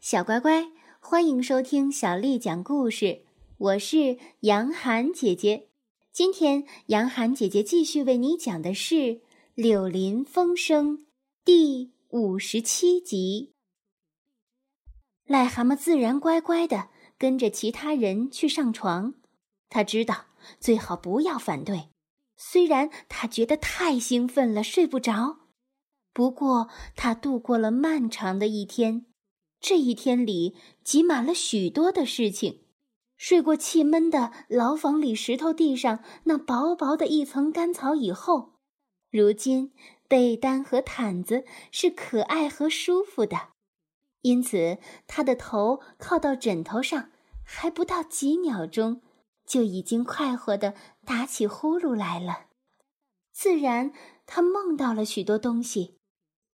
小乖乖，欢迎收听小丽讲故事。我是杨涵姐姐。今天，杨涵姐姐继续为你讲的是《柳林风声》第五十七集。癞蛤蟆自然乖乖的跟着其他人去上床。他知道最好不要反对，虽然他觉得太兴奋了，睡不着。不过，他度过了漫长的一天。这一天里挤满了许多的事情。睡过气闷的牢房里石头地上那薄薄的一层干草以后，如今被单和毯子是可爱和舒服的，因此他的头靠到枕头上，还不到几秒钟，就已经快活的打起呼噜来了。自然，他梦到了许多东西。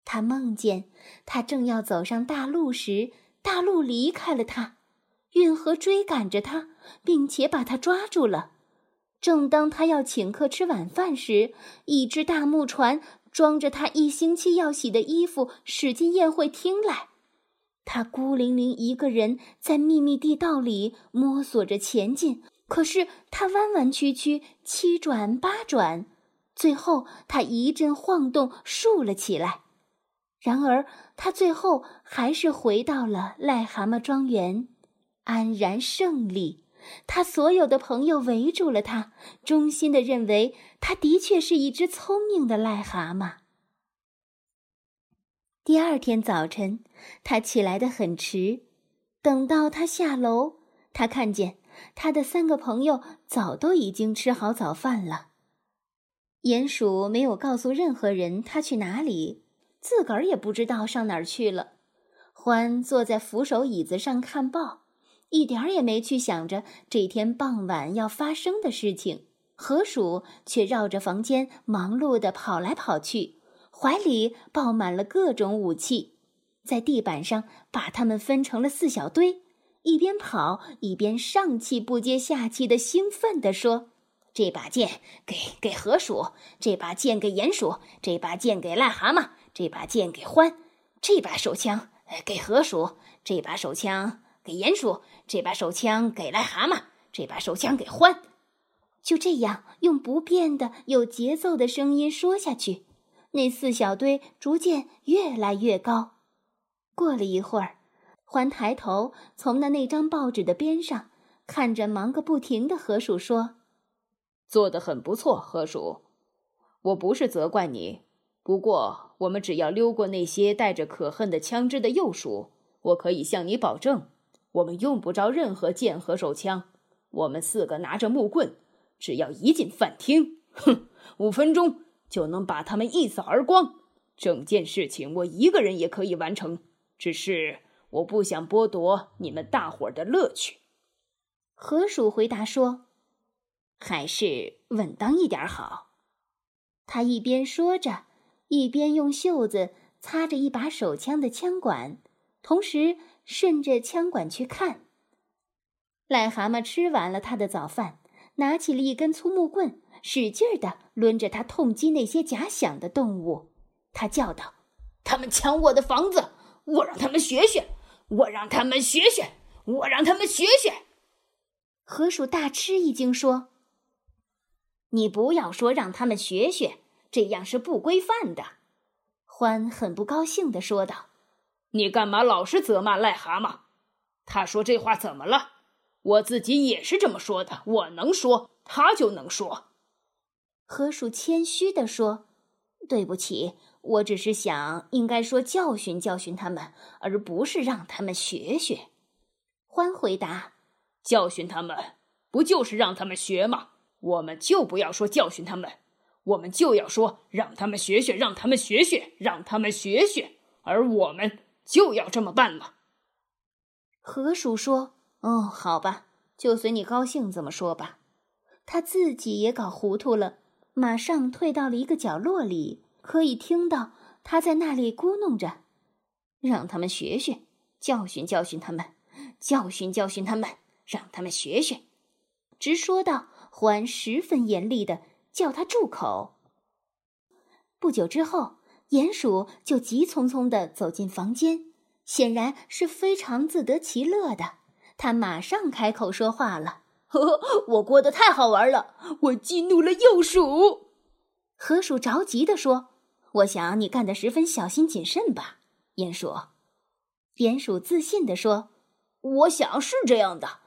他梦见，他正要走上大路时，大路离开了他，运河追赶着他，并且把他抓住了。正当他要请客吃晚饭时，一只大木船装着他一星期要洗的衣服驶进宴会厅来。他孤零零一个人在秘密地道里摸索着前进，可是他弯弯曲曲，七转八转，最后他一阵晃动，竖了起来。然而，他最后还是回到了癞蛤蟆庄园，安然胜利。他所有的朋友围住了他，衷心的认为他的确是一只聪明的癞蛤蟆。第二天早晨，他起来的很迟。等到他下楼，他看见他的三个朋友早都已经吃好早饭了。鼹鼠没有告诉任何人他去哪里。自个儿也不知道上哪儿去了。欢坐在扶手椅子上看报，一点儿也没去想着这天傍晚要发生的事情。河鼠却绕着房间忙碌地跑来跑去，怀里抱满了各种武器，在地板上把它们分成了四小堆，一边跑一边上气不接下气地兴奋地说：“这把剑给给河鼠，这把剑给鼹鼠，这把剑给癞蛤蟆。”这把剑给欢，这把手枪给河鼠，这把手枪给鼹鼠，这把手枪给癞蛤蟆，这把手枪给欢。就这样，用不变的、有节奏的声音说下去。那四小堆逐渐越来越高。过了一会儿，欢抬头从那那张报纸的边上看着忙个不停的河鼠，说：“做得很不错，河鼠。我不是责怪你。”不过，我们只要溜过那些带着可恨的枪支的幼鼠，我可以向你保证，我们用不着任何剑和手枪。我们四个拿着木棍，只要一进饭厅，哼，五分钟就能把他们一扫而光。整件事情我一个人也可以完成，只是我不想剥夺你们大伙的乐趣。河鼠回答说：“还是稳当一点好。”他一边说着。一边用袖子擦着一把手枪的枪管，同时顺着枪管去看。癞蛤蟆吃完了他的早饭，拿起了一根粗木棍，使劲儿地抡着它痛击那些假想的动物。他叫道：“他们抢我的房子，我让他们学学！我让他们学学！我让他们学学！”河鼠大吃一惊，说：“你不要说让他们学学。”这样是不规范的，欢很不高兴的说道：“你干嘛老是责骂癞蛤蟆？他说这话怎么了？我自己也是这么说的。我能说，他就能说。”河鼠谦虚的说：“对不起，我只是想应该说教训教训他们，而不是让他们学学。”欢回答：“教训他们，不就是让他们学吗？我们就不要说教训他们。”我们就要说，让他们学学，让他们学学，让他们学学，而我们就要这么办了。河鼠说：“哦，好吧，就随你高兴，怎么说吧。”他自己也搞糊涂了，马上退到了一个角落里，可以听到他在那里咕哝着：“让他们学学，教训教训他们，教训教训他们，让他们学学。”直说道，还十分严厉的。叫他住口。不久之后，鼹鼠就急匆匆地走进房间，显然是非常自得其乐的。他马上开口说话了：“呵呵，我过得太好玩了，我激怒了鼬鼠。”河鼠着急地说：“我想你干得十分小心谨慎吧？”鼹鼠，鼹鼠自信地说：“我想是这样的。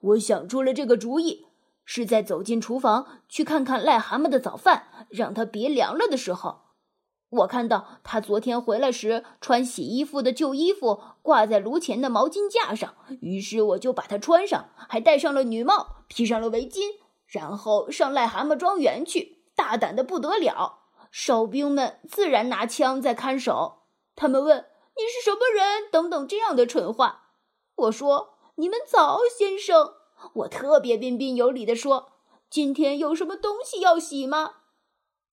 我想出了这个主意。”是在走进厨房去看看癞蛤蟆的早饭，让它别凉了的时候，我看到他昨天回来时穿洗衣服的旧衣服挂在炉前的毛巾架上，于是我就把它穿上，还戴上了女帽，披上了围巾，然后上癞蛤蟆庄园去，大胆的不得了。哨兵们自然拿枪在看守，他们问你是什么人等等这样的蠢话。我说你们早，先生。我特别彬彬有礼地说：“今天有什么东西要洗吗？”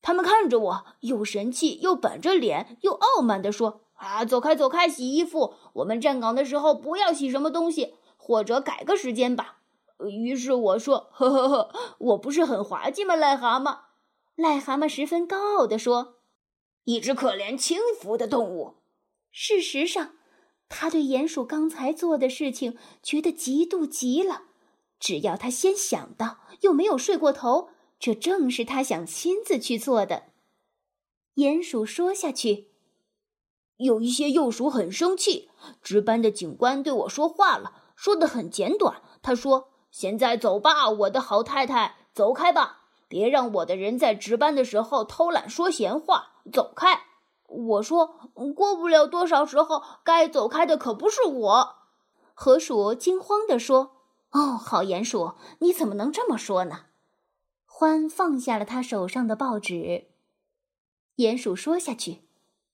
他们看着我，又神气又板着脸，又傲慢地说：“啊，走开，走开，洗衣服！我们站岗的时候不要洗什么东西，或者改个时间吧。”于是我说：“呵呵呵，我不是很滑稽吗？”癞蛤蟆，癞蛤蟆十分高傲地说：“一只可怜轻浮的动物。”事实上，他对鼹鼠刚才做的事情觉得嫉妒极了。只要他先想到，又没有睡过头，这正是他想亲自去做的。鼹鼠说下去：“有一些幼鼠很生气，值班的警官对我说话了，说的很简短。他说：‘现在走吧，我的好太太，走开吧，别让我的人在值班的时候偷懒说闲话，走开。’我说：‘过不了多少时候，该走开的可不是我。’河鼠惊慌地说。”哦，好，鼹鼠，你怎么能这么说呢？欢放下了他手上的报纸。鼹鼠说下去：“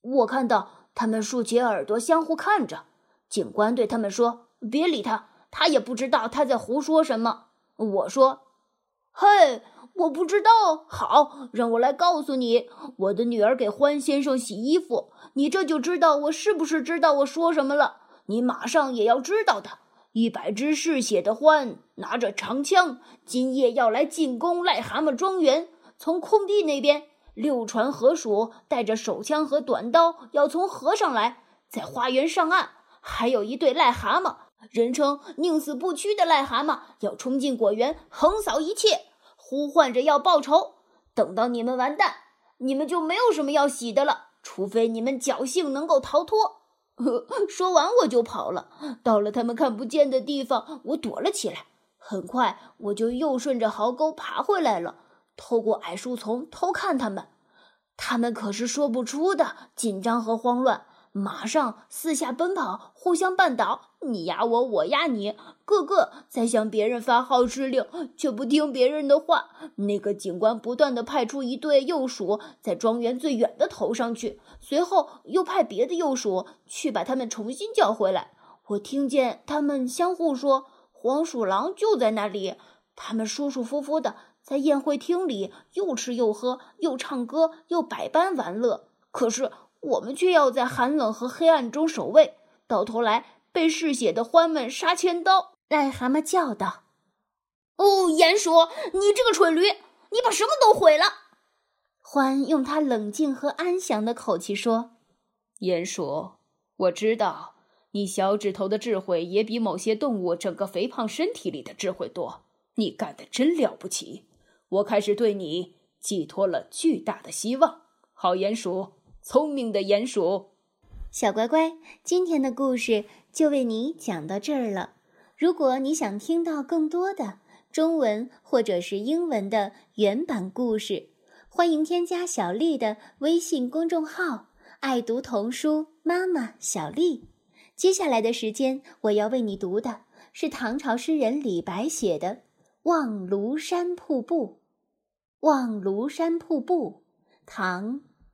我看到他们竖起耳朵相互看着。警官对他们说：‘别理他，他也不知道他在胡说什么。’我说：‘嘿，我不知道。好，让我来告诉你，我的女儿给欢先生洗衣服，你这就知道我是不是知道我说什么了。你马上也要知道的。’”一百只嗜血的獾拿着长枪，今夜要来进攻癞蛤蟆庄园。从空地那边，六船河鼠带着手枪和短刀要从河上来，在花园上岸。还有一对癞蛤蟆，人称宁死不屈的癞蛤蟆，要冲进果园，横扫一切，呼唤着要报仇。等到你们完蛋，你们就没有什么要洗的了，除非你们侥幸能够逃脱。说完，我就跑了。到了他们看不见的地方，我躲了起来。很快，我就又顺着壕沟爬回来了，透过矮树丛偷看他们。他们可是说不出的紧张和慌乱。马上四下奔跑，互相绊倒，你压我，我压你，个个在向别人发号施令，却不听别人的话。那个警官不断的派出一队幼鼠在庄园最远的头上去，随后又派别的幼鼠去把他们重新叫回来。我听见他们相互说：“黄鼠狼就在那里。”他们舒舒服服的在宴会厅里又吃又喝，又唱歌，又百般玩乐。可是。我们却要在寒冷和黑暗中守卫，到头来被嗜血的獾们杀千刀。癞蛤蟆叫道：“哦，鼹鼠，你这个蠢驴，你把什么都毁了。”獾用他冷静和安详的口气说：“鼹鼠，我知道你小指头的智慧也比某些动物整个肥胖身体里的智慧多。你干得真了不起，我开始对你寄托了巨大的希望。好，鼹鼠。”聪明的鼹鼠，小乖乖，今天的故事就为你讲到这儿了。如果你想听到更多的中文或者是英文的原版故事，欢迎添加小丽的微信公众号“爱读童书妈妈小丽”。接下来的时间，我要为你读的是唐朝诗人李白写的《望庐山瀑布》。望庐山瀑布，唐。